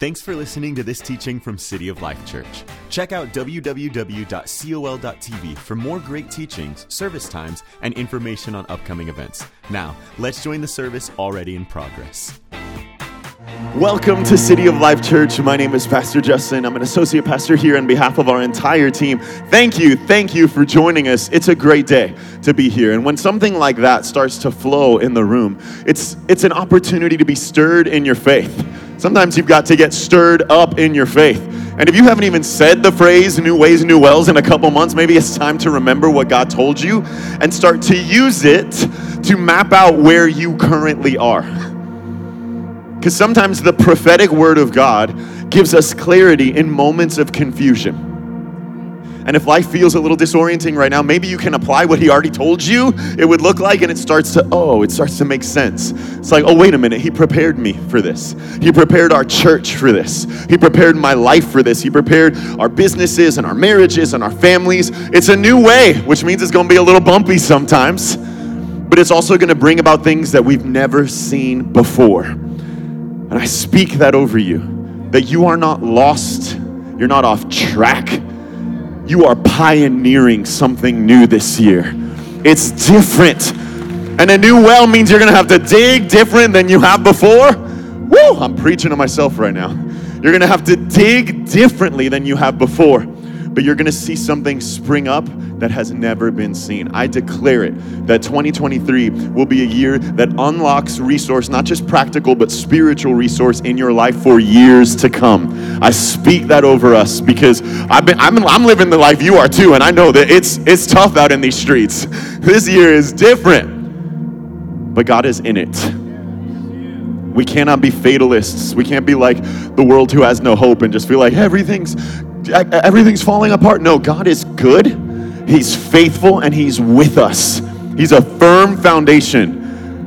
Thanks for listening to this teaching from City of Life Church. Check out www.col.tv for more great teachings, service times, and information on upcoming events. Now, let's join the service already in progress. Welcome to City of Life Church. My name is Pastor Justin. I'm an associate pastor here on behalf of our entire team. Thank you, thank you for joining us. It's a great day to be here. And when something like that starts to flow in the room, it's it's an opportunity to be stirred in your faith. Sometimes you've got to get stirred up in your faith. And if you haven't even said the phrase new ways, new wells in a couple months, maybe it's time to remember what God told you and start to use it to map out where you currently are. Because sometimes the prophetic word of God gives us clarity in moments of confusion. And if life feels a little disorienting right now, maybe you can apply what he already told you it would look like, and it starts to, oh, it starts to make sense. It's like, oh, wait a minute, he prepared me for this. He prepared our church for this. He prepared my life for this. He prepared our businesses and our marriages and our families. It's a new way, which means it's going to be a little bumpy sometimes, but it's also going to bring about things that we've never seen before. And I speak that over you that you are not lost, you're not off track you are pioneering something new this year. It's different. And a new well means you're going to have to dig different than you have before. Woo, I'm preaching to myself right now. You're going to have to dig differently than you have before but you're going to see something spring up that has never been seen. I declare it that 2023 will be a year that unlocks resource, not just practical, but spiritual resource in your life for years to come. I speak that over us because I've been, I'm, I'm living the life you are too, and I know that it's, it's tough out in these streets. This year is different, but God is in it. We cannot be fatalists. We can't be like the world who has no hope and just feel like everything's everything's falling apart. No, God is good. He's faithful and he's with us. He's a firm foundation.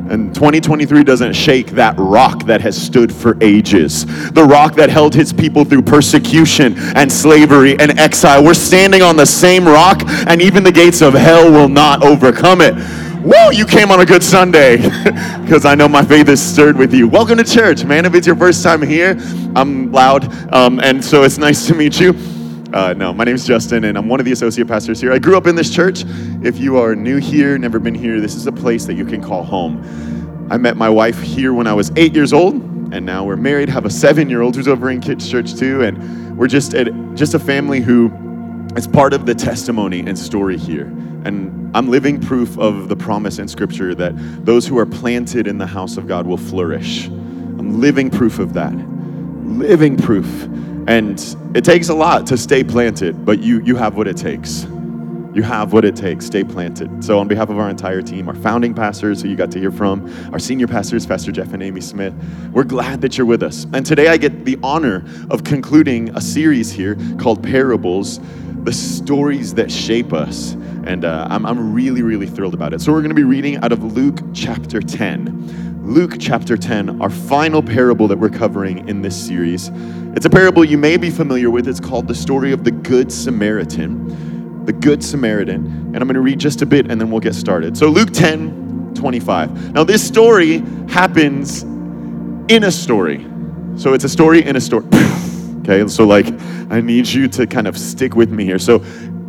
And 2023 doesn't shake that rock that has stood for ages. The rock that held his people through persecution and slavery and exile. We're standing on the same rock, and even the gates of hell will not overcome it. Whoa, you came on a good Sunday because I know my faith is stirred with you. Welcome to church, man. If it's your first time here, I'm loud, um, and so it's nice to meet you. Uh, no, my name is Justin, and I'm one of the associate pastors here. I grew up in this church. If you are new here, never been here, this is a place that you can call home. I met my wife here when I was eight years old, and now we're married, have a seven year old who's over in kids' church too, and we're just, just a family who is part of the testimony and story here. And I'm living proof of the promise in Scripture that those who are planted in the house of God will flourish. I'm living proof of that. Living proof. And it takes a lot to stay planted, but you, you have what it takes. You have what it takes. Stay planted. So, on behalf of our entire team, our founding pastors, who you got to hear from, our senior pastors, Pastor Jeff and Amy Smith, we're glad that you're with us. And today I get the honor of concluding a series here called Parables the stories that shape us. And uh, I'm, I'm really, really thrilled about it. So, we're going to be reading out of Luke chapter 10. Luke chapter 10, our final parable that we're covering in this series. It's a parable you may be familiar with. It's called the story of the Good Samaritan. The Good Samaritan. And I'm going to read just a bit and then we'll get started. So, Luke 10, 25. Now, this story happens in a story. So, it's a story in a story. Okay, and so like I need you to kind of stick with me here. So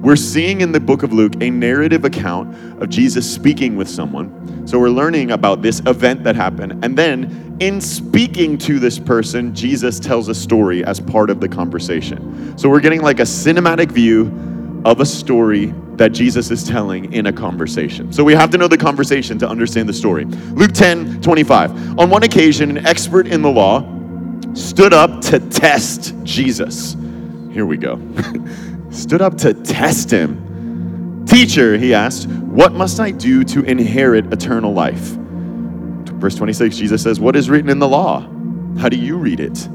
we're seeing in the book of Luke a narrative account of Jesus speaking with someone. So we're learning about this event that happened. And then in speaking to this person, Jesus tells a story as part of the conversation. So we're getting like a cinematic view of a story that Jesus is telling in a conversation. So we have to know the conversation to understand the story. Luke 10 25. On one occasion, an expert in the law, stood up to test Jesus. Here we go. stood up to test him. Teacher, he asked, what must I do to inherit eternal life? Verse 26, Jesus says, What is written in the law? How do you read it?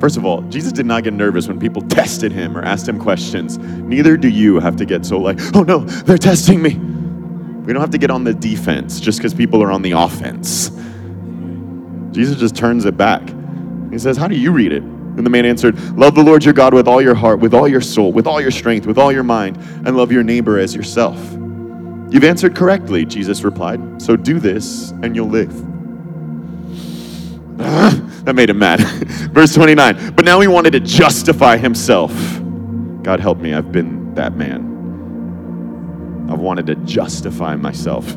First of all, Jesus did not get nervous when people tested him or asked him questions. Neither do you have to get so like, oh no, they're testing me. We don't have to get on the defense just because people are on the offense. Jesus just turns it back. He says, How do you read it? And the man answered, Love the Lord your God with all your heart, with all your soul, with all your strength, with all your mind, and love your neighbor as yourself. You've answered correctly, Jesus replied. So do this, and you'll live. that made him mad. Verse 29. But now he wanted to justify himself. God help me, I've been that man. I've wanted to justify myself.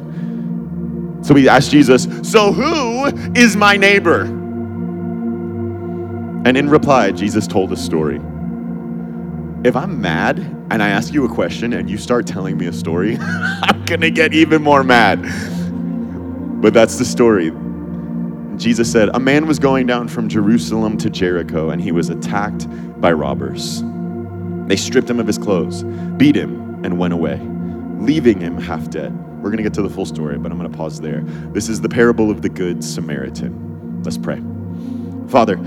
So he asked Jesus, So who is my neighbor? And in reply, Jesus told a story. If I'm mad and I ask you a question and you start telling me a story, I'm gonna get even more mad. But that's the story. Jesus said, A man was going down from Jerusalem to Jericho and he was attacked by robbers. They stripped him of his clothes, beat him, and went away, leaving him half dead. We're going to get to the full story, but I'm going to pause there. This is the parable of the Good Samaritan. Let's pray. Father,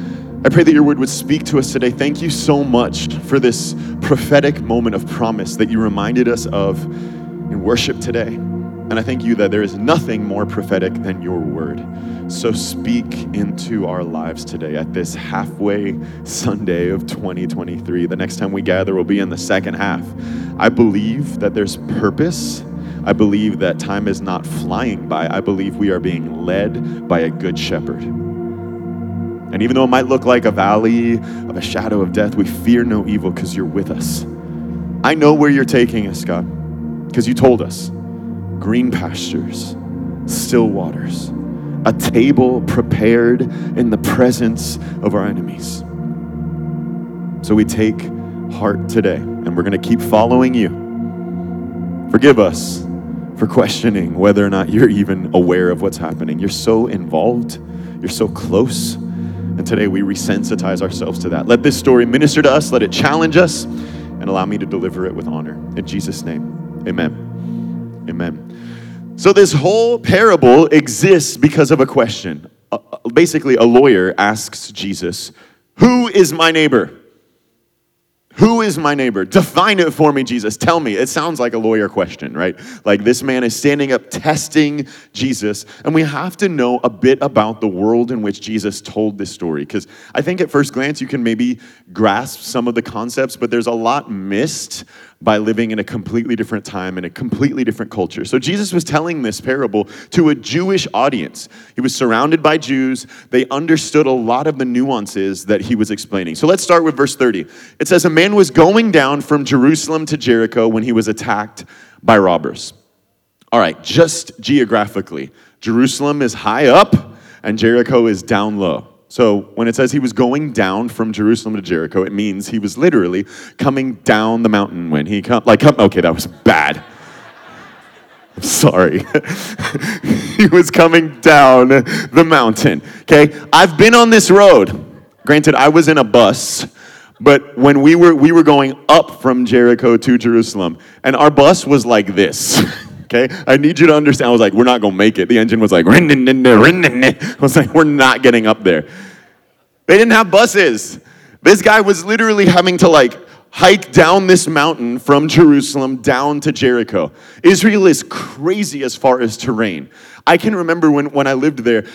I pray that your word would speak to us today. Thank you so much for this prophetic moment of promise that you reminded us of in worship today. And I thank you that there is nothing more prophetic than your word. So speak into our lives today at this halfway Sunday of 2023. The next time we gather will be in the second half. I believe that there's purpose I believe that time is not flying by. I believe we are being led by a good shepherd. And even though it might look like a valley of a shadow of death, we fear no evil because you're with us. I know where you're taking us, God, because you told us green pastures, still waters, a table prepared in the presence of our enemies. So we take heart today, and we're going to keep following you. Forgive us for questioning whether or not you're even aware of what's happening. You're so involved, you're so close. And today we resensitize ourselves to that. Let this story minister to us, let it challenge us, and allow me to deliver it with honor. In Jesus' name, amen. Amen. So, this whole parable exists because of a question. Uh, basically, a lawyer asks Jesus, Who is my neighbor? Who is my neighbor? Define it for me, Jesus. Tell me. It sounds like a lawyer question, right? Like this man is standing up testing Jesus. And we have to know a bit about the world in which Jesus told this story. Because I think at first glance you can maybe grasp some of the concepts, but there's a lot missed by living in a completely different time and a completely different culture. So Jesus was telling this parable to a Jewish audience. He was surrounded by Jews. They understood a lot of the nuances that he was explaining. So let's start with verse 30. It says, A man was going down from Jerusalem to Jericho when he was attacked by robbers. All right, just geographically, Jerusalem is high up and Jericho is down low. So when it says he was going down from Jerusalem to Jericho, it means he was literally coming down the mountain when he come like come okay, that was bad. I'm sorry. he was coming down the mountain. Okay? I've been on this road. Granted, I was in a bus, but when we were we were going up from Jericho to Jerusalem, and our bus was like this. Okay, I need you to understand. I was like, we're not gonna make it. The engine was like, I was like, we're not getting up there. They didn't have buses. This guy was literally having to like hike down this mountain from Jerusalem down to Jericho. Israel is crazy as far as terrain. I can remember when, when I lived there,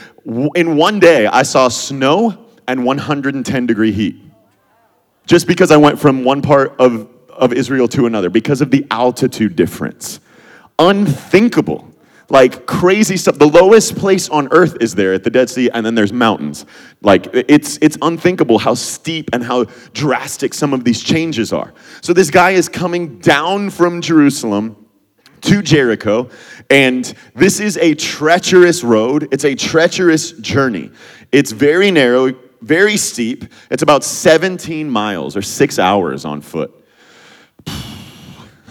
in one day I saw snow and 110 degree heat. Just because I went from one part of, of Israel to another, because of the altitude difference unthinkable. Like crazy stuff. The lowest place on earth is there at the Dead Sea, and then there's mountains. Like it's it's unthinkable how steep and how drastic some of these changes are. So this guy is coming down from Jerusalem to Jericho, and this is a treacherous road. It's a treacherous journey. It's very narrow, very steep. It's about 17 miles or six hours on foot.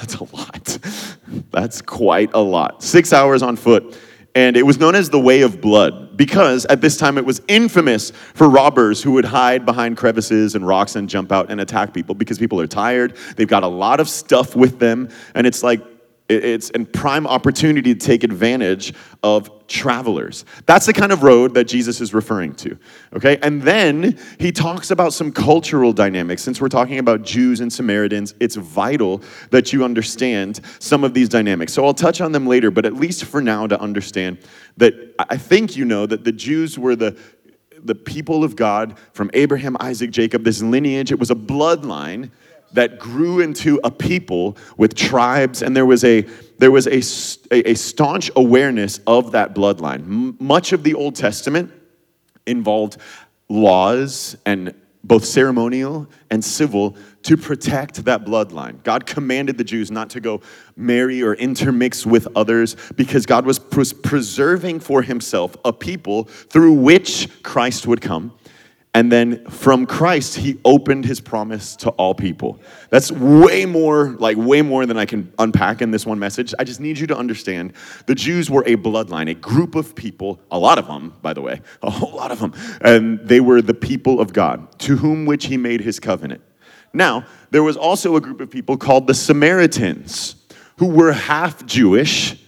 That's a lot. That's quite a lot. Six hours on foot. And it was known as the Way of Blood because at this time it was infamous for robbers who would hide behind crevices and rocks and jump out and attack people because people are tired. They've got a lot of stuff with them. And it's like it's a prime opportunity to take advantage of travelers. That's the kind of road that Jesus is referring to. Okay? And then he talks about some cultural dynamics. Since we're talking about Jews and Samaritans, it's vital that you understand some of these dynamics. So I'll touch on them later, but at least for now to understand that I think you know that the Jews were the the people of God from Abraham, Isaac, Jacob, this lineage, it was a bloodline that grew into a people with tribes, and there was a there was a, a, staunch awareness of that bloodline. M- much of the Old Testament involved laws and both ceremonial and civil to protect that bloodline. God commanded the Jews not to go marry or intermix with others because God was pres- preserving for himself a people through which Christ would come and then from Christ, he opened his promise to all people. That's way more, like way more than I can unpack in this one message. I just need you to understand the Jews were a bloodline, a group of people, a lot of them, by the way, a whole lot of them. And they were the people of God, to whom which he made his covenant. Now, there was also a group of people called the Samaritans, who were half Jewish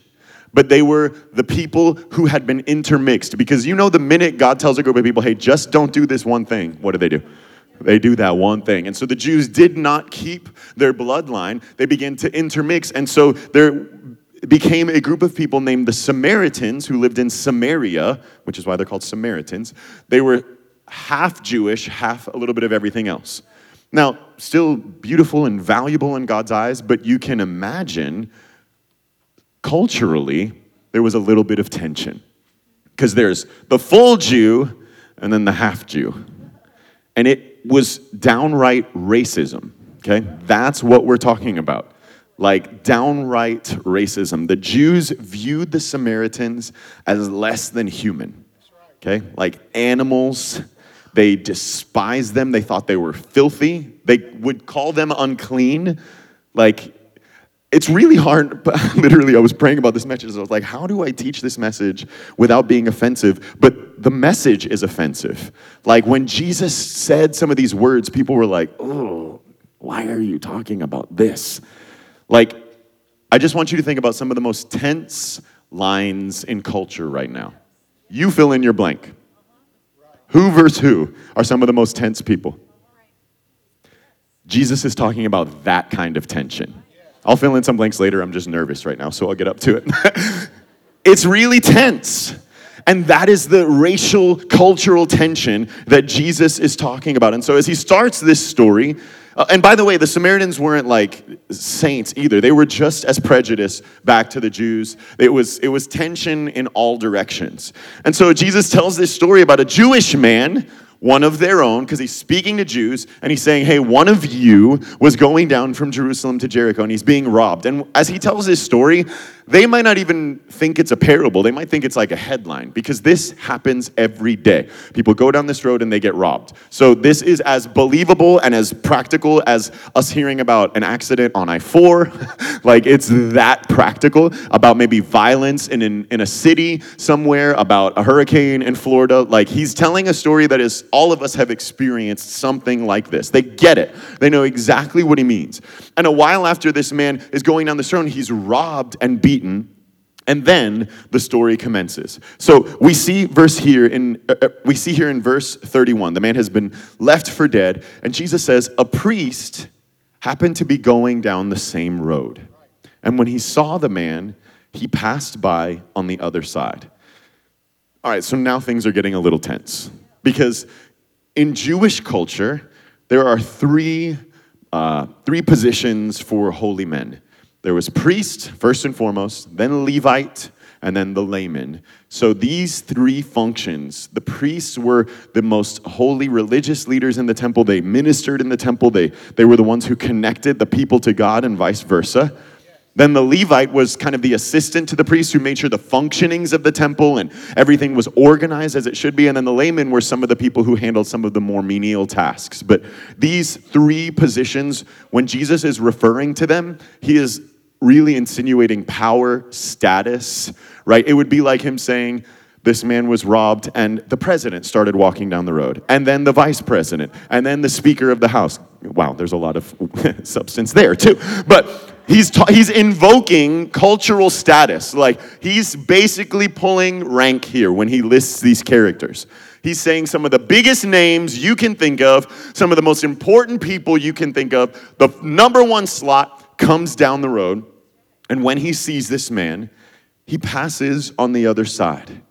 but they were the people who had been intermixed. Because you know, the minute God tells a group of people, hey, just don't do this one thing, what do they do? They do that one thing. And so the Jews did not keep their bloodline, they began to intermix. And so there became a group of people named the Samaritans who lived in Samaria, which is why they're called Samaritans. They were half Jewish, half a little bit of everything else. Now, still beautiful and valuable in God's eyes, but you can imagine culturally, there was a little bit of tension. Because there's the full Jew and then the half Jew. And it was downright racism, okay? That's what we're talking about. Like downright racism. The Jews viewed the Samaritans as less than human, okay? Like animals. They despised them. They thought they were filthy. They would call them unclean. Like it's really hard. But literally, I was praying about this message. I was like, how do I teach this message without being offensive? But the message is offensive. Like when Jesus said some of these words, people were like, oh, why are you talking about this? Like, I just want you to think about some of the most tense lines in culture right now. You fill in your blank. Who versus who are some of the most tense people? Jesus is talking about that kind of tension. I'll fill in some blanks later. I'm just nervous right now, so I'll get up to it. it's really tense. And that is the racial, cultural tension that Jesus is talking about. And so, as he starts this story, uh, and by the way, the Samaritans weren't like saints either. They were just as prejudiced back to the Jews. It was, it was tension in all directions. And so, Jesus tells this story about a Jewish man one of their own, because he's speaking to Jews and he's saying, Hey, one of you was going down from Jerusalem to Jericho and he's being robbed. And as he tells his story, they might not even think it's a parable. They might think it's like a headline because this happens every day. People go down this road and they get robbed. So this is as believable and as practical as us hearing about an accident on I 4. like it's that practical about maybe violence in, in, in a city somewhere, about a hurricane in Florida. Like he's telling a story that is all of us have experienced something like this. They get it, they know exactly what he means. And a while after this man is going down this road, he's robbed and beaten beaten, and then the story commences. So we see verse here in uh, uh, we see here in verse 31. The man has been left for dead, and Jesus says, "A priest happened to be going down the same road. And when he saw the man, he passed by on the other side." All right, so now things are getting a little tense because in Jewish culture, there are three, uh, three positions for holy men. There was priest, first and foremost, then Levite, and then the layman. So these three functions, the priests were the most holy religious leaders in the temple. They ministered in the temple. They, they were the ones who connected the people to God and vice versa. Then the Levite was kind of the assistant to the priest who made sure the functionings of the temple and everything was organized as it should be. And then the laymen were some of the people who handled some of the more menial tasks. But these three positions, when Jesus is referring to them, he is really insinuating power, status, right? It would be like him saying, this man was robbed, and the president started walking down the road, and then the vice president, and then the speaker of the house. Wow, there's a lot of substance there too. But he's, ta- he's invoking cultural status. Like he's basically pulling rank here when he lists these characters. He's saying some of the biggest names you can think of, some of the most important people you can think of. The number one slot comes down the road. And when he sees this man, he passes on the other side.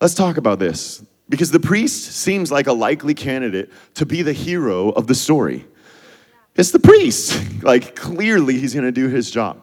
Let's talk about this because the priest seems like a likely candidate to be the hero of the story. It's the priest. Like, clearly, he's going to do his job.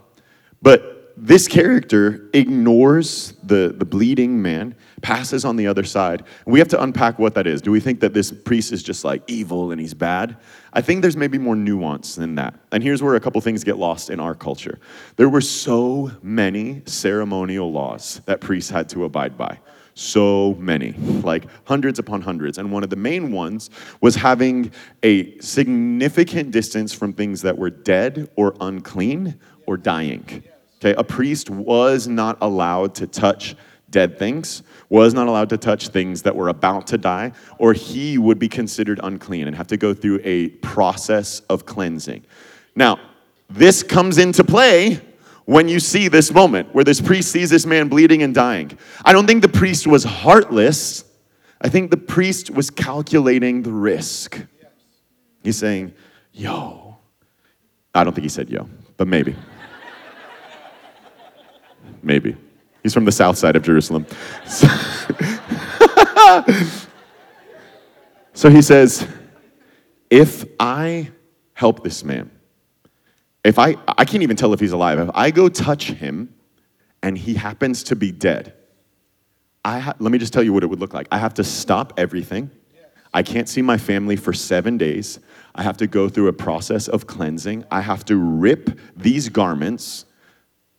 But this character ignores the, the bleeding man, passes on the other side. We have to unpack what that is. Do we think that this priest is just like evil and he's bad? I think there's maybe more nuance than that. And here's where a couple things get lost in our culture. There were so many ceremonial laws that priests had to abide by. So many, like hundreds upon hundreds. And one of the main ones was having a significant distance from things that were dead or unclean or dying. Okay, a priest was not allowed to touch dead things, was not allowed to touch things that were about to die, or he would be considered unclean and have to go through a process of cleansing. Now, this comes into play when you see this moment where this priest sees this man bleeding and dying. I don't think the priest was heartless. I think the priest was calculating the risk. He's saying, yo. I don't think he said yo, but maybe. maybe. He's from the south side of Jerusalem. So, so he says, if I help this man, if I, I can't even tell if he's alive. If I go touch him and he happens to be dead, I ha- let me just tell you what it would look like. I have to stop everything. I can't see my family for seven days. I have to go through a process of cleansing. I have to rip these garments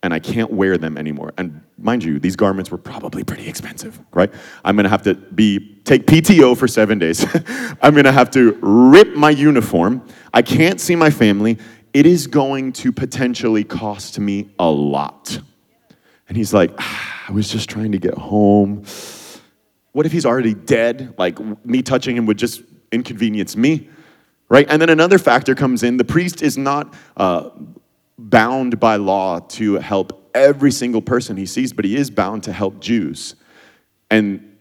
and I can't wear them anymore. And mind you, these garments were probably pretty expensive, right? I'm gonna have to be take PTO for seven days. I'm gonna have to rip my uniform. I can't see my family it is going to potentially cost me a lot. And he's like, ah, I was just trying to get home. What if he's already dead? Like, me touching him would just inconvenience me, right? And then another factor comes in the priest is not uh, bound by law to help every single person he sees, but he is bound to help Jews. And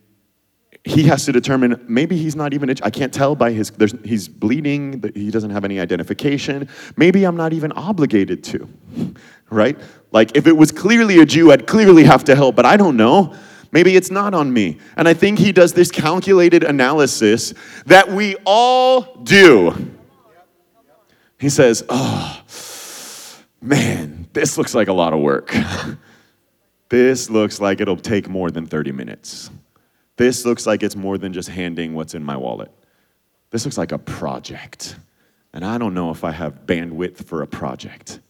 he has to determine maybe he's not even i can't tell by his he's bleeding he doesn't have any identification. Maybe i'm not even obligated to right? Like if it was clearly a jew i'd clearly have to help but i don't know. Maybe it's not on me. And i think he does this calculated analysis that we all do. He says oh man this looks like a lot of work this looks like it'll take more than 30 minutes this looks like it's more than just handing what's in my wallet. This looks like a project. And I don't know if I have bandwidth for a project.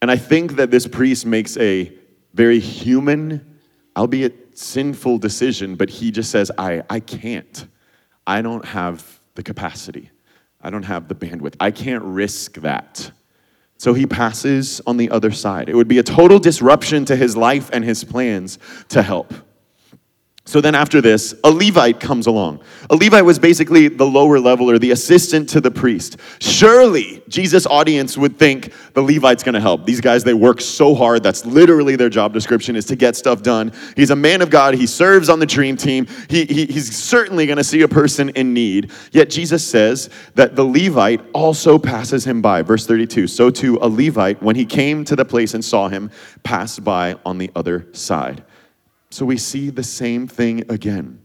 And I think that this priest makes a very human, albeit sinful decision, but he just says, I, I can't. I don't have the capacity. I don't have the bandwidth. I can't risk that. So he passes on the other side. It would be a total disruption to his life and his plans to help. So then, after this, a Levite comes along. A Levite was basically the lower level or the assistant to the priest. Surely, Jesus' audience would think the Levite's gonna help. These guys, they work so hard. That's literally their job description is to get stuff done. He's a man of God. He serves on the dream team. He, he, he's certainly gonna see a person in need. Yet, Jesus says that the Levite also passes him by. Verse 32 So too, a Levite, when he came to the place and saw him, passed by on the other side. So we see the same thing again.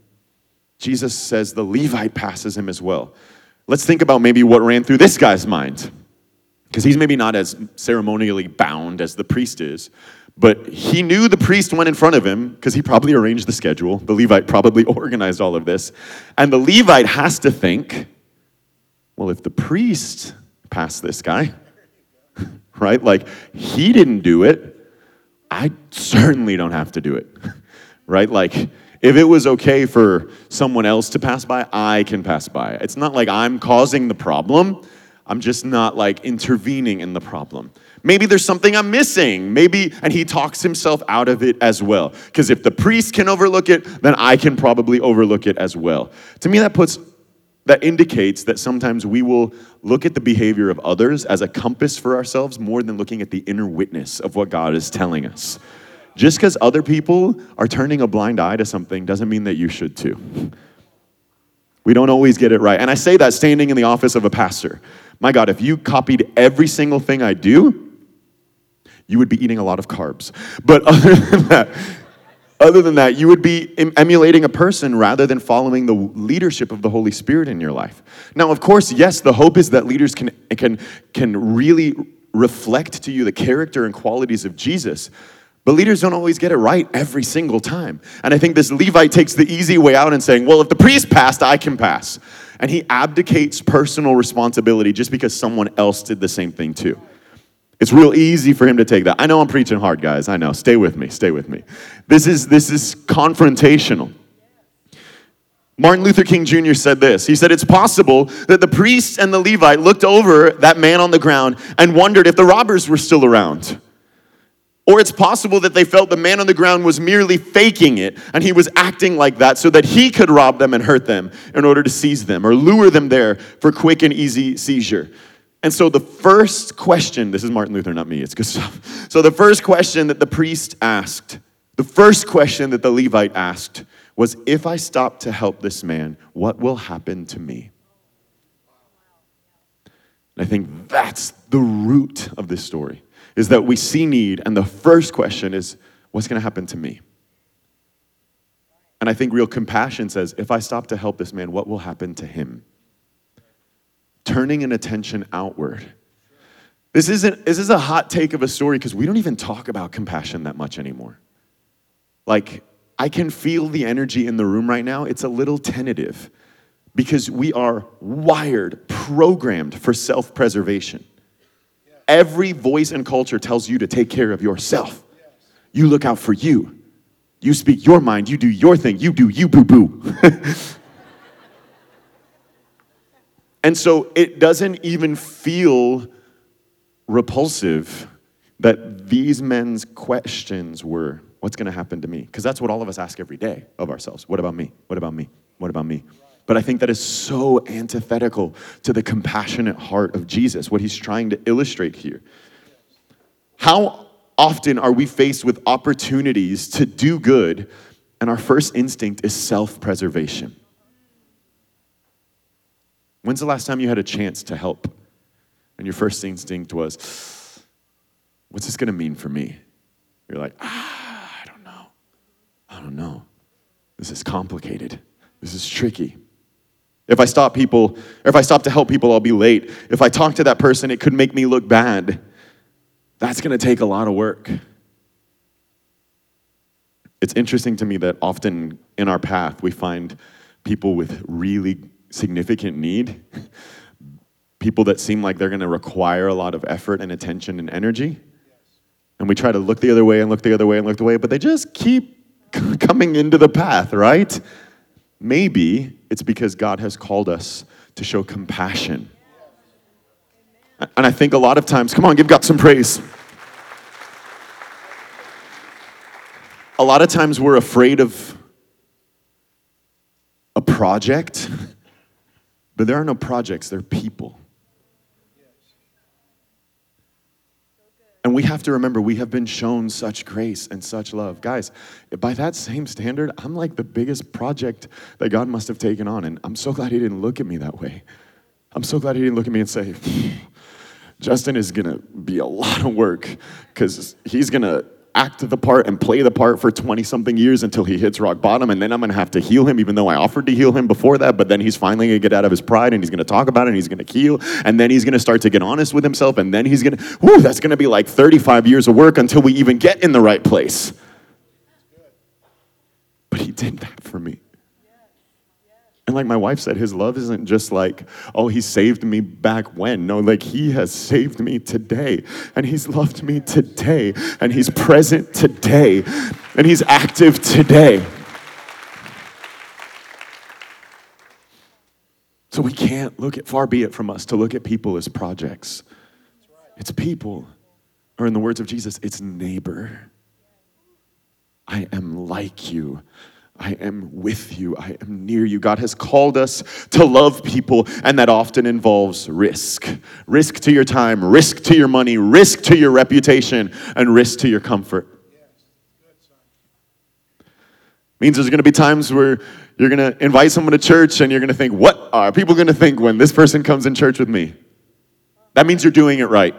Jesus says the Levite passes him as well. Let's think about maybe what ran through this guy's mind. Because he's maybe not as ceremonially bound as the priest is, but he knew the priest went in front of him because he probably arranged the schedule. The Levite probably organized all of this. And the Levite has to think well, if the priest passed this guy, right? Like he didn't do it, I certainly don't have to do it. right? Like, if it was okay for someone else to pass by, I can pass by. It's not like I'm causing the problem. I'm just not like intervening in the problem. Maybe there's something I'm missing. Maybe, and he talks himself out of it as well. Because if the priest can overlook it, then I can probably overlook it as well. To me, that puts, that indicates that sometimes we will look at the behavior of others as a compass for ourselves more than looking at the inner witness of what God is telling us. Just because other people are turning a blind eye to something doesn't mean that you should too. We don't always get it right. And I say that standing in the office of a pastor. My God, if you copied every single thing I do, you would be eating a lot of carbs. But other than that, other than that, you would be emulating a person rather than following the leadership of the Holy Spirit in your life. Now, of course, yes, the hope is that leaders can, can, can really reflect to you the character and qualities of Jesus. But leaders don't always get it right every single time. And I think this Levite takes the easy way out and saying, well, if the priest passed, I can pass. And he abdicates personal responsibility just because someone else did the same thing too. It's real easy for him to take that. I know I'm preaching hard, guys. I know. Stay with me. Stay with me. This is this is confrontational. Martin Luther King Jr. said this. He said, It's possible that the priest and the Levite looked over that man on the ground and wondered if the robbers were still around. Or it's possible that they felt the man on the ground was merely faking it and he was acting like that so that he could rob them and hurt them in order to seize them or lure them there for quick and easy seizure. And so the first question, this is Martin Luther, not me, it's good stuff. So the first question that the priest asked, the first question that the Levite asked was if I stop to help this man, what will happen to me? And I think that's the root of this story is that we see need, and the first question is, what's going to happen to me? And I think real compassion says, if I stop to help this man, what will happen to him? Turning an attention outward. This isn't this is a hot take of a story because we don't even talk about compassion that much anymore. Like I can feel the energy in the room right now. It's a little tentative because we are wired, programmed for self preservation. Every voice and culture tells you to take care of yourself. You look out for you. You speak your mind. You do your thing. You do you, boo boo. and so it doesn't even feel repulsive that these men's questions were what's going to happen to me? Because that's what all of us ask every day of ourselves. What about me? What about me? What about me? But I think that is so antithetical to the compassionate heart of Jesus, what he's trying to illustrate here. How often are we faced with opportunities to do good, and our first instinct is self preservation? When's the last time you had a chance to help? And your first instinct was, what's this gonna mean for me? You're like, ah I don't know. I don't know. This is complicated. This is tricky. If I stop people, or if I stop to help people, I'll be late. If I talk to that person, it could make me look bad. That's going to take a lot of work. It's interesting to me that often in our path, we find people with really significant need, people that seem like they're going to require a lot of effort and attention and energy. And we try to look the other way and look the other way and look the way, but they just keep coming into the path, right? Maybe it's because God has called us to show compassion. And I think a lot of times, come on, give God some praise. A lot of times we're afraid of a project, but there are no projects, they're people. And we have to remember we have been shown such grace and such love. Guys, by that same standard, I'm like the biggest project that God must have taken on. And I'm so glad He didn't look at me that way. I'm so glad He didn't look at me and say, Justin is gonna be a lot of work because he's gonna act the part and play the part for 20 something years until he hits rock bottom. And then I'm going to have to heal him, even though I offered to heal him before that. But then he's finally going to get out of his pride and he's going to talk about it and he's going to heal. And then he's going to start to get honest with himself. And then he's going to, whoo, that's going to be like 35 years of work until we even get in the right place. But he did that for me. And like my wife said, his love isn't just like, oh, he saved me back when. No, like he has saved me today. And he's loved me today. And he's present today. And he's active today. So we can't look at, far be it from us to look at people as projects. It's people. Or in the words of Jesus, it's neighbor. I am like you. I am with you. I am near you. God has called us to love people, and that often involves risk risk to your time, risk to your money, risk to your reputation, and risk to your comfort. Means there's going to be times where you're going to invite someone to church and you're going to think, what are people going to think when this person comes in church with me? That means you're doing it right.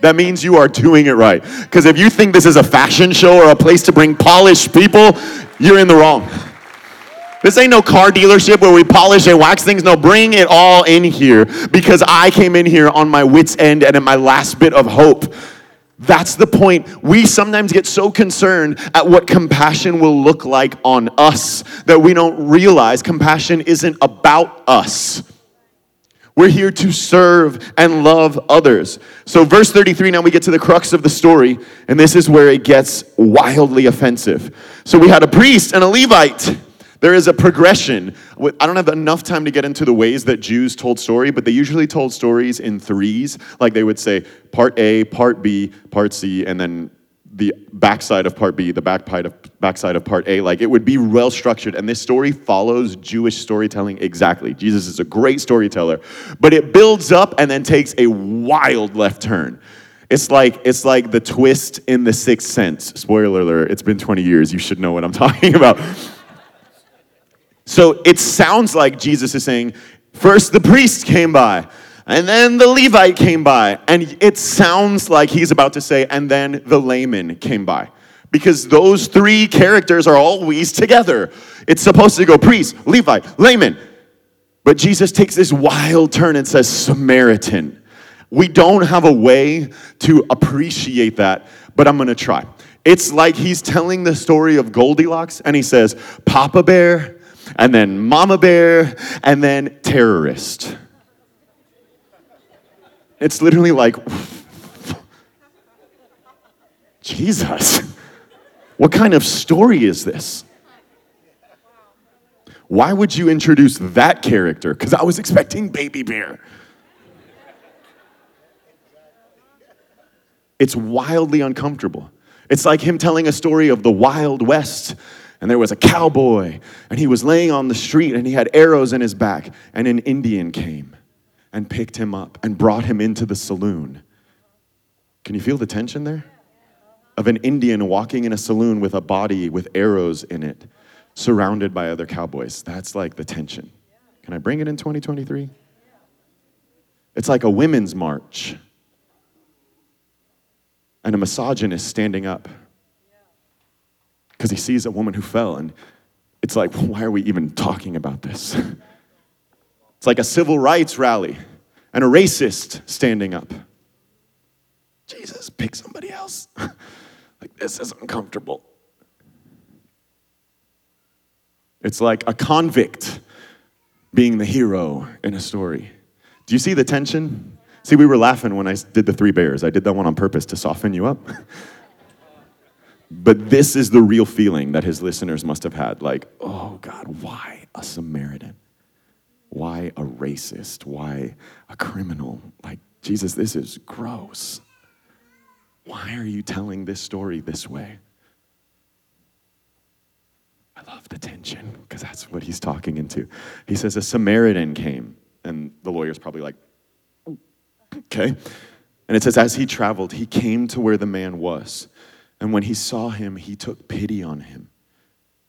That means you are doing it right. Because if you think this is a fashion show or a place to bring polished people, you're in the wrong. This ain't no car dealership where we polish and wax things. No, bring it all in here because I came in here on my wits' end and in my last bit of hope. That's the point. We sometimes get so concerned at what compassion will look like on us that we don't realize compassion isn't about us. We're here to serve and love others. So, verse 33, now we get to the crux of the story, and this is where it gets wildly offensive. So, we had a priest and a Levite. There is a progression. I don't have enough time to get into the ways that Jews told story, but they usually told stories in threes. Like they would say part A, part B, part C, and then the backside of part B, the back of, backside of part A. Like it would be well structured. And this story follows Jewish storytelling exactly. Jesus is a great storyteller, but it builds up and then takes a wild left turn. It's like it's like the twist in the sixth sense. Spoiler alert, it's been 20 years. You should know what I'm talking about. So it sounds like Jesus is saying, first the priest came by, and then the Levite came by. And it sounds like he's about to say, and then the layman came by. Because those three characters are always together. It's supposed to go priest, Levite, layman. But Jesus takes this wild turn and says, Samaritan. We don't have a way to appreciate that, but I'm gonna try. It's like he's telling the story of Goldilocks and he says, Papa Bear, and then Mama Bear, and then terrorist. It's literally like, Jesus, what kind of story is this? Why would you introduce that character? Because I was expecting Baby Bear. It's wildly uncomfortable. It's like him telling a story of the Wild West. And there was a cowboy, and he was laying on the street, and he had arrows in his back, and an Indian came and picked him up and brought him into the saloon. Can you feel the tension there? Of an Indian walking in a saloon with a body with arrows in it, surrounded by other cowboys. That's like the tension. Can I bring it in 2023? It's like a women's march and a misogynist standing up because he sees a woman who fell and it's like, why are we even talking about this? It's like a civil rights rally and a racist standing up. Jesus, pick somebody else. like, this is uncomfortable. It's like a convict being the hero in a story. Do you see the tension? See, we were laughing when I did the three bears. I did that one on purpose to soften you up. but this is the real feeling that his listeners must have had like, oh God, why a Samaritan? Why a racist? Why a criminal? Like, Jesus, this is gross. Why are you telling this story this way? I love the tension because that's what he's talking into. He says, A Samaritan came, and the lawyer's probably like, okay. And it says, As he traveled, he came to where the man was. And when he saw him, he took pity on him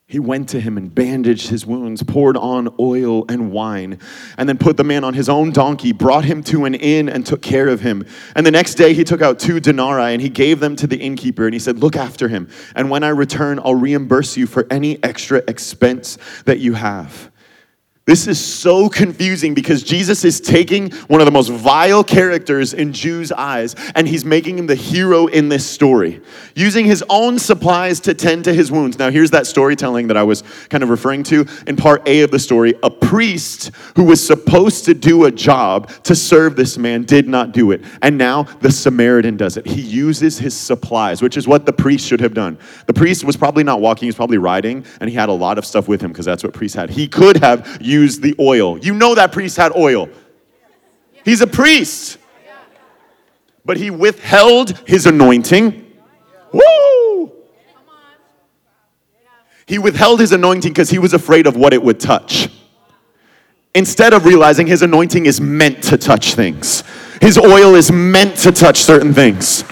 he went to him and bandaged his wounds, poured on oil and wine, and then put the man on his own donkey, brought him to an inn, and took care of him. And the next day he took out two denarii and he gave them to the innkeeper, and he said, Look after him, and when I return, I'll reimburse you for any extra expense that you have. This is so confusing because Jesus is taking one of the most vile characters in Jews' eyes and he's making him the hero in this story, using his own supplies to tend to his wounds. Now, here's that storytelling that I was kind of referring to in part A of the story. A priest who was supposed to do a job to serve this man did not do it. And now the Samaritan does it. He uses his supplies, which is what the priest should have done. The priest was probably not walking, he was probably riding, and he had a lot of stuff with him because that's what priests had. He could have used use the oil. You know that priest had oil. He's a priest. But he withheld his anointing. Woo! He withheld his anointing because he was afraid of what it would touch. Instead of realizing his anointing is meant to touch things, his oil is meant to touch certain things.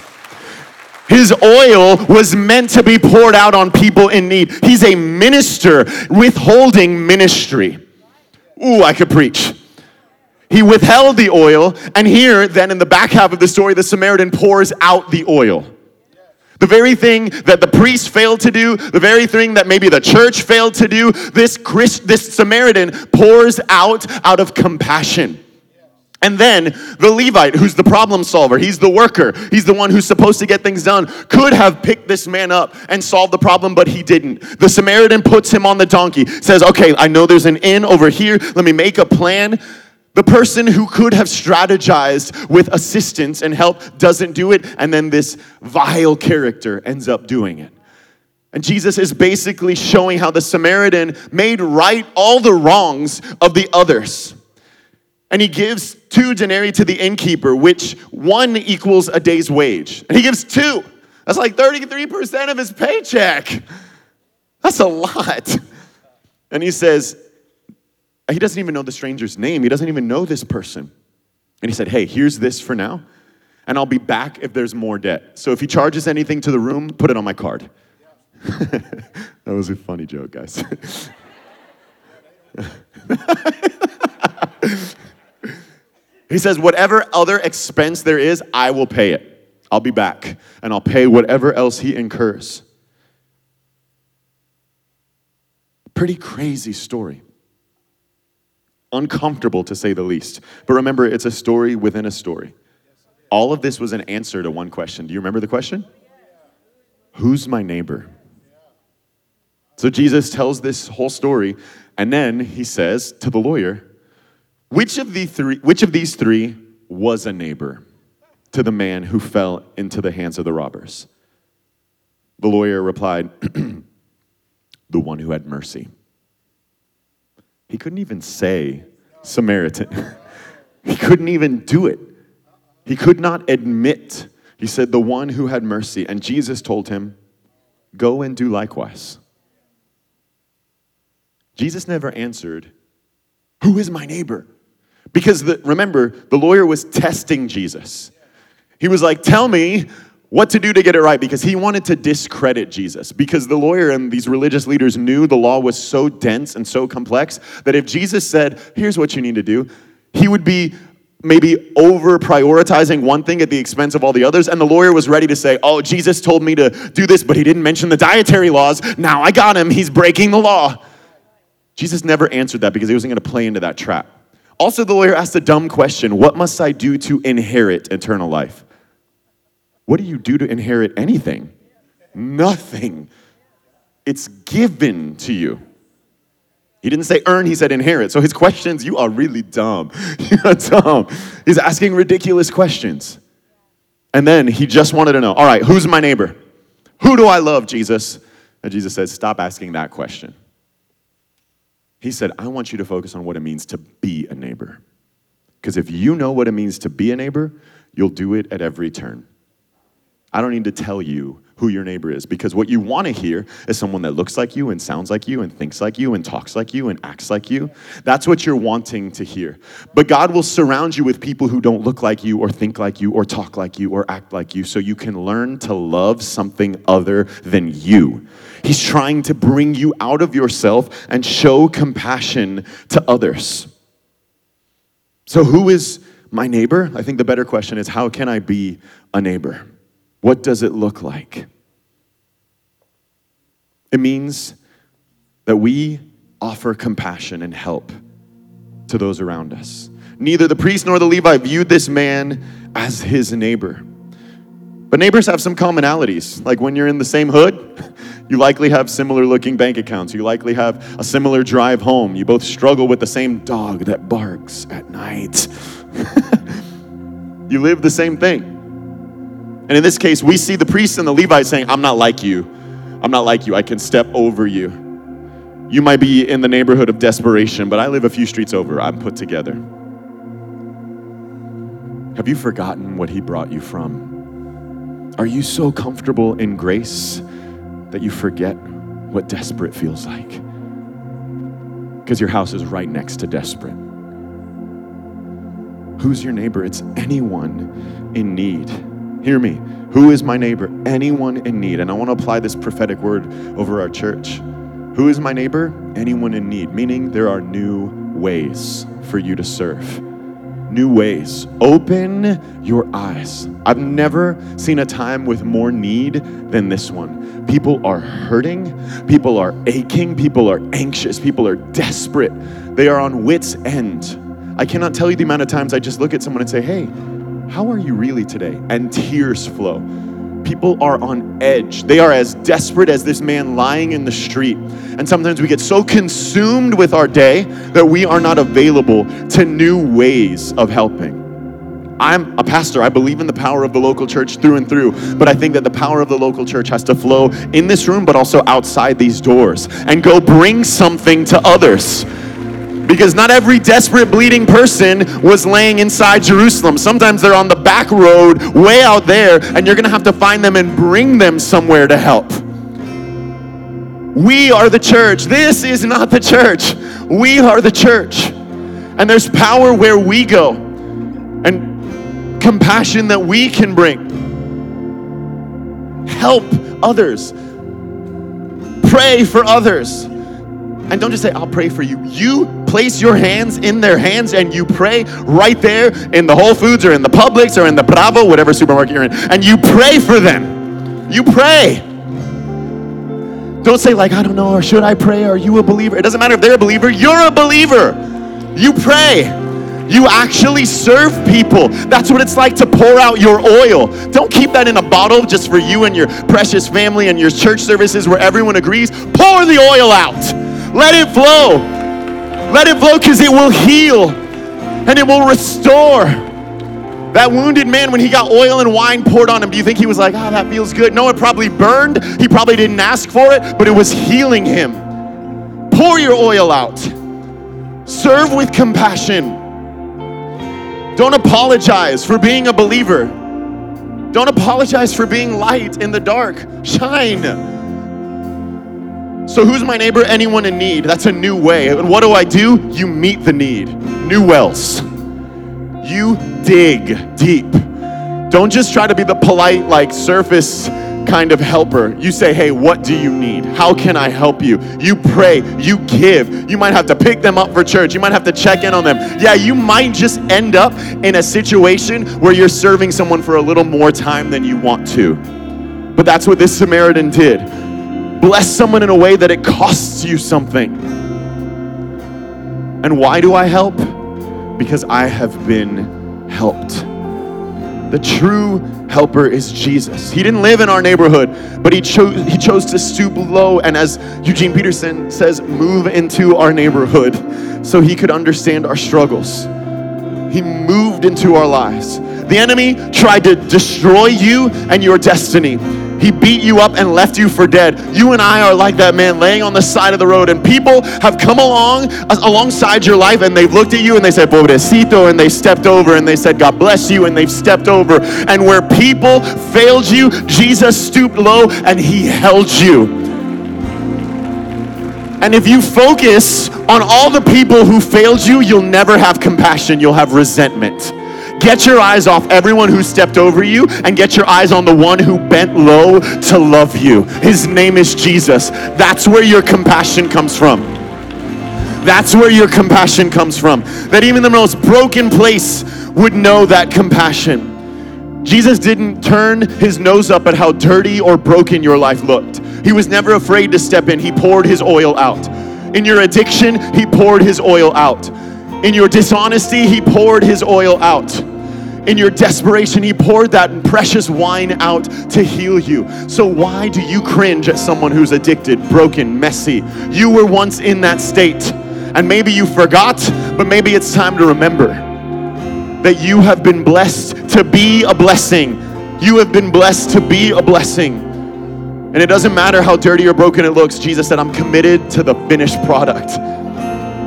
His oil was meant to be poured out on people in need. He's a minister withholding ministry. Ooh, I could preach. He withheld the oil, and here, then in the back half of the story, the Samaritan pours out the oil. The very thing that the priest failed to do, the very thing that maybe the church failed to do, this, Christ, this Samaritan pours out out of compassion. And then the Levite, who's the problem solver, he's the worker, he's the one who's supposed to get things done, could have picked this man up and solved the problem, but he didn't. The Samaritan puts him on the donkey, says, Okay, I know there's an inn over here, let me make a plan. The person who could have strategized with assistance and help doesn't do it, and then this vile character ends up doing it. And Jesus is basically showing how the Samaritan made right all the wrongs of the others. And he gives two denarii to the innkeeper, which one equals a day's wage. And he gives two. That's like 33% of his paycheck. That's a lot. And he says, he doesn't even know the stranger's name. He doesn't even know this person. And he said, Hey, here's this for now, and I'll be back if there's more debt. So if he charges anything to the room, put it on my card. that was a funny joke, guys. he says, Whatever other expense there is, I will pay it. I'll be back, and I'll pay whatever else he incurs. Pretty crazy story uncomfortable to say the least. But remember, it's a story within a story. All of this was an answer to one question. Do you remember the question? Who's my neighbor? So Jesus tells this whole story, and then he says to the lawyer, which of, the three, which of these three was a neighbor to the man who fell into the hands of the robbers? The lawyer replied, The one who had mercy. He couldn't even say Samaritan. he couldn't even do it. He could not admit. He said, The one who had mercy. And Jesus told him, Go and do likewise. Jesus never answered, Who is my neighbor? Because the, remember, the lawyer was testing Jesus. He was like, Tell me what to do to get it right because he wanted to discredit Jesus. Because the lawyer and these religious leaders knew the law was so dense and so complex that if Jesus said, Here's what you need to do, he would be maybe over prioritizing one thing at the expense of all the others. And the lawyer was ready to say, Oh, Jesus told me to do this, but he didn't mention the dietary laws. Now I got him. He's breaking the law. Jesus never answered that because he wasn't going to play into that trap. Also, the lawyer asked a dumb question What must I do to inherit eternal life? What do you do to inherit anything? Nothing. It's given to you. He didn't say earn, he said inherit. So his questions, you are really dumb. You're dumb. He's asking ridiculous questions. And then he just wanted to know, all right, who's my neighbor? Who do I love, Jesus? And Jesus says, stop asking that question. He said, I want you to focus on what it means to be a neighbor. Because if you know what it means to be a neighbor, you'll do it at every turn. I don't need to tell you who your neighbor is because what you want to hear is someone that looks like you and sounds like you and thinks like you and talks like you and acts like you. That's what you're wanting to hear. But God will surround you with people who don't look like you or think like you or talk like you or act like you so you can learn to love something other than you. He's trying to bring you out of yourself and show compassion to others. So, who is my neighbor? I think the better question is how can I be a neighbor? What does it look like? It means that we offer compassion and help to those around us. Neither the priest nor the Levite viewed this man as his neighbor. But neighbors have some commonalities. Like when you're in the same hood, you likely have similar looking bank accounts. You likely have a similar drive home. You both struggle with the same dog that barks at night. you live the same thing. And in this case, we see the priest and the Levite saying, I'm not like you. I'm not like you. I can step over you. You might be in the neighborhood of desperation, but I live a few streets over. I'm put together. Have you forgotten what he brought you from? Are you so comfortable in grace that you forget what desperate feels like? Because your house is right next to desperate. Who's your neighbor? It's anyone in need. Hear me. Who is my neighbor? Anyone in need. And I want to apply this prophetic word over our church. Who is my neighbor? Anyone in need, meaning there are new ways for you to serve. New ways. Open your eyes. I've never seen a time with more need than this one. People are hurting, people are aching, people are anxious, people are desperate. They are on wits' end. I cannot tell you the amount of times I just look at someone and say, Hey, how are you really today? And tears flow. People are on edge. They are as desperate as this man lying in the street. And sometimes we get so consumed with our day that we are not available to new ways of helping. I'm a pastor. I believe in the power of the local church through and through, but I think that the power of the local church has to flow in this room, but also outside these doors and go bring something to others because not every desperate, bleeding person was laying inside Jerusalem. Sometimes they're on the back road, way out there, and you're going to have to find them and bring them somewhere to help. We are the church. This is not the church. We are the church. And there's power where we go and compassion that we can bring. Help others. Pray for others. And don't just say, I'll pray for you. You place your hands in their hands and you pray right there in the Whole Foods or in the Publix or in the Bravo, whatever supermarket you're in, and you pray for them. You pray. Don't say, like, I don't know, or should I pray? Are you a believer? It doesn't matter if they're a believer, you're a believer. You pray. You actually serve people. That's what it's like to pour out your oil. Don't keep that in a bottle just for you and your precious family and your church services where everyone agrees. Pour the oil out. Let it flow. Let it flow because it will heal and it will restore. That wounded man, when he got oil and wine poured on him, do you think he was like, ah, oh, that feels good? No, it probably burned. He probably didn't ask for it, but it was healing him. Pour your oil out. Serve with compassion. Don't apologize for being a believer. Don't apologize for being light in the dark. Shine. So, who's my neighbor? Anyone in need. That's a new way. And what do I do? You meet the need. New wells. You dig deep. Don't just try to be the polite, like surface kind of helper. You say, hey, what do you need? How can I help you? You pray, you give. You might have to pick them up for church. You might have to check in on them. Yeah, you might just end up in a situation where you're serving someone for a little more time than you want to. But that's what this Samaritan did bless someone in a way that it costs you something. And why do I help? Because I have been helped. The true helper is Jesus. He didn't live in our neighborhood, but he chose he chose to stoop low and as Eugene Peterson says, move into our neighborhood so he could understand our struggles. He moved into our lives. The enemy tried to destroy you and your destiny. He beat you up and left you for dead. You and I are like that man laying on the side of the road, and people have come along uh, alongside your life and they've looked at you and they said, Pobrecito, and they stepped over and they said, God bless you, and they've stepped over. And where people failed you, Jesus stooped low and he held you. And if you focus on all the people who failed you, you'll never have compassion, you'll have resentment. Get your eyes off everyone who stepped over you and get your eyes on the one who bent low to love you. His name is Jesus. That's where your compassion comes from. That's where your compassion comes from. That even the most broken place would know that compassion. Jesus didn't turn his nose up at how dirty or broken your life looked. He was never afraid to step in. He poured his oil out. In your addiction, he poured his oil out. In your dishonesty, he poured his oil out. In your desperation, he poured that precious wine out to heal you. So, why do you cringe at someone who's addicted, broken, messy? You were once in that state, and maybe you forgot, but maybe it's time to remember that you have been blessed to be a blessing. You have been blessed to be a blessing. And it doesn't matter how dirty or broken it looks, Jesus said, I'm committed to the finished product.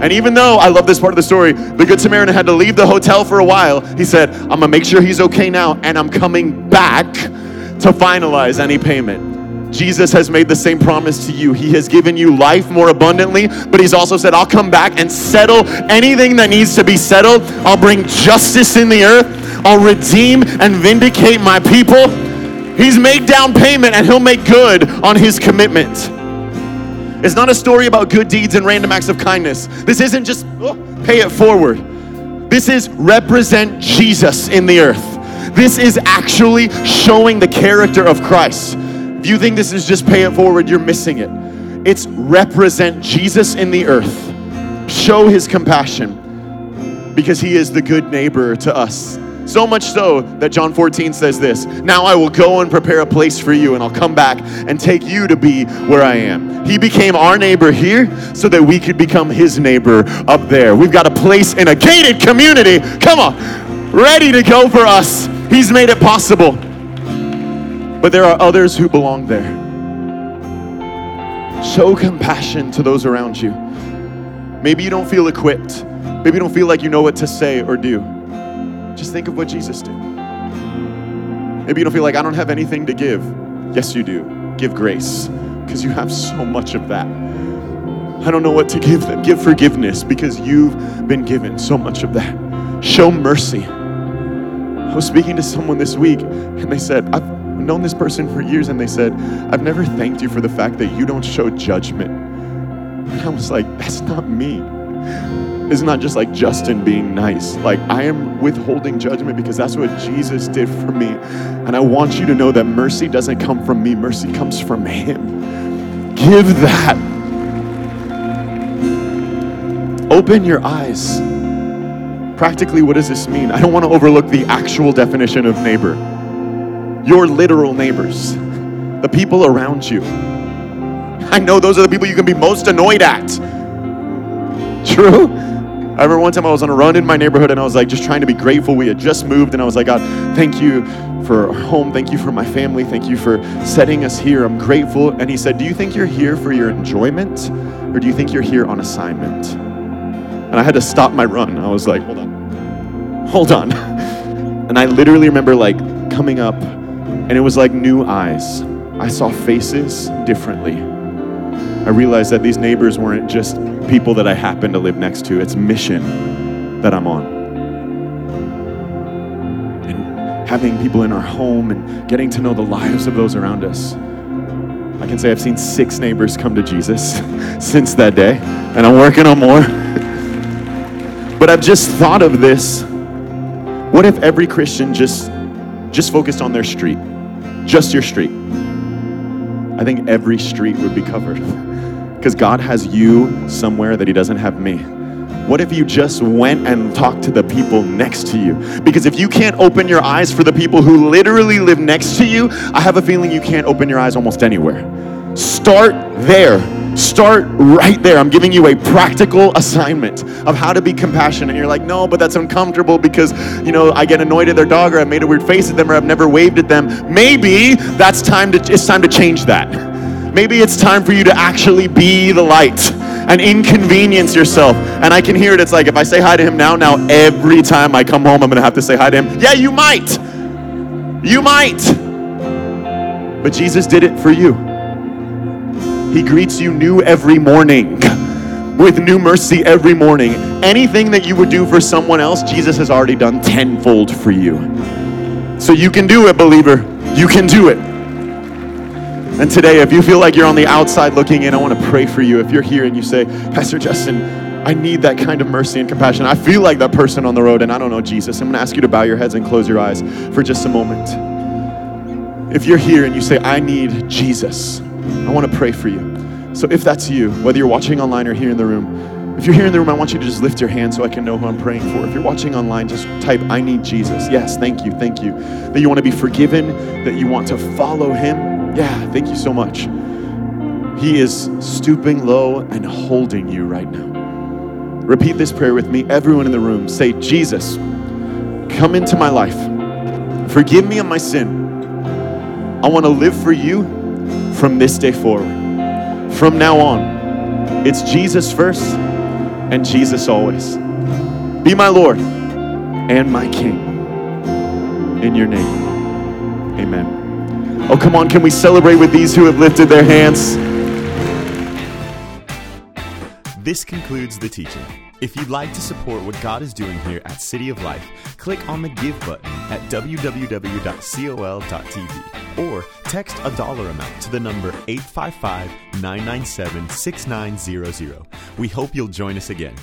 And even though I love this part of the story, the Good Samaritan had to leave the hotel for a while, he said, I'm gonna make sure he's okay now, and I'm coming back to finalize any payment. Jesus has made the same promise to you. He has given you life more abundantly, but He's also said, I'll come back and settle anything that needs to be settled. I'll bring justice in the earth. I'll redeem and vindicate my people. He's made down payment and He'll make good on His commitment. It's not a story about good deeds and random acts of kindness. This isn't just oh, pay it forward. This is represent Jesus in the earth. This is actually showing the character of Christ. If you think this is just pay it forward, you're missing it. It's represent Jesus in the earth, show his compassion because he is the good neighbor to us. So much so that John 14 says this Now I will go and prepare a place for you, and I'll come back and take you to be where I am. He became our neighbor here so that we could become his neighbor up there. We've got a place in a gated community. Come on, ready to go for us. He's made it possible. But there are others who belong there. Show compassion to those around you. Maybe you don't feel equipped. Maybe you don't feel like you know what to say or do. Just think of what Jesus did. Maybe you don't feel like I don't have anything to give. Yes, you do. Give grace because you have so much of that. I don't know what to give them. Give forgiveness because you've been given so much of that. Show mercy. I was speaking to someone this week and they said, I've known this person for years and they said, I've never thanked you for the fact that you don't show judgment. And I was like, that's not me is not just like Justin being nice. Like, I am withholding judgment because that's what Jesus did for me. And I want you to know that mercy doesn't come from me, mercy comes from Him. Give that. Open your eyes. Practically, what does this mean? I don't want to overlook the actual definition of neighbor. Your literal neighbors, the people around you. I know those are the people you can be most annoyed at. True? I remember one time I was on a run in my neighborhood and I was like just trying to be grateful. We had just moved and I was like, God, thank you for our home. Thank you for my family. Thank you for setting us here. I'm grateful. And he said, Do you think you're here for your enjoyment or do you think you're here on assignment? And I had to stop my run. I was like, Hold on. Hold on. And I literally remember like coming up and it was like new eyes. I saw faces differently. I realized that these neighbors weren't just people that I happen to live next to. It's mission that I'm on. And having people in our home and getting to know the lives of those around us. I can say I've seen six neighbors come to Jesus since that day, and I'm working on more. but I've just thought of this. What if every Christian just just focused on their street? Just your street. I think every street would be covered. Because God has you somewhere that He doesn't have me. What if you just went and talked to the people next to you? Because if you can't open your eyes for the people who literally live next to you, I have a feeling you can't open your eyes almost anywhere. Start there. Start right there. I'm giving you a practical assignment of how to be compassionate. And you're like, no, but that's uncomfortable because, you know, I get annoyed at their dog or I made a weird face at them or I've never waved at them. Maybe that's time to, it's time to change that. Maybe it's time for you to actually be the light and inconvenience yourself. And I can hear it. It's like if I say hi to him now, now every time I come home, I'm going to have to say hi to him. Yeah, you might. You might. But Jesus did it for you. He greets you new every morning with new mercy every morning. Anything that you would do for someone else, Jesus has already done tenfold for you. So you can do it, believer. You can do it. And today, if you feel like you're on the outside looking in, I want to pray for you. If you're here and you say, Pastor Justin, I need that kind of mercy and compassion. I feel like that person on the road and I don't know Jesus. I'm going to ask you to bow your heads and close your eyes for just a moment. If you're here and you say, I need Jesus, I want to pray for you. So if that's you, whether you're watching online or here in the room, if you're here in the room, I want you to just lift your hand so I can know who I'm praying for. If you're watching online, just type, I need Jesus. Yes, thank you, thank you. That you want to be forgiven, that you want to follow him, yeah, thank you so much. He is stooping low and holding you right now. Repeat this prayer with me. Everyone in the room, say, Jesus, come into my life. Forgive me of my sin. I want to live for you from this day forward. From now on, it's Jesus first and Jesus always. Be my Lord and my King. In your name, amen. Oh, come on, can we celebrate with these who have lifted their hands? This concludes the teaching. If you'd like to support what God is doing here at City of Life, click on the Give button at www.col.tv or text a dollar amount to the number 855 997 6900. We hope you'll join us again.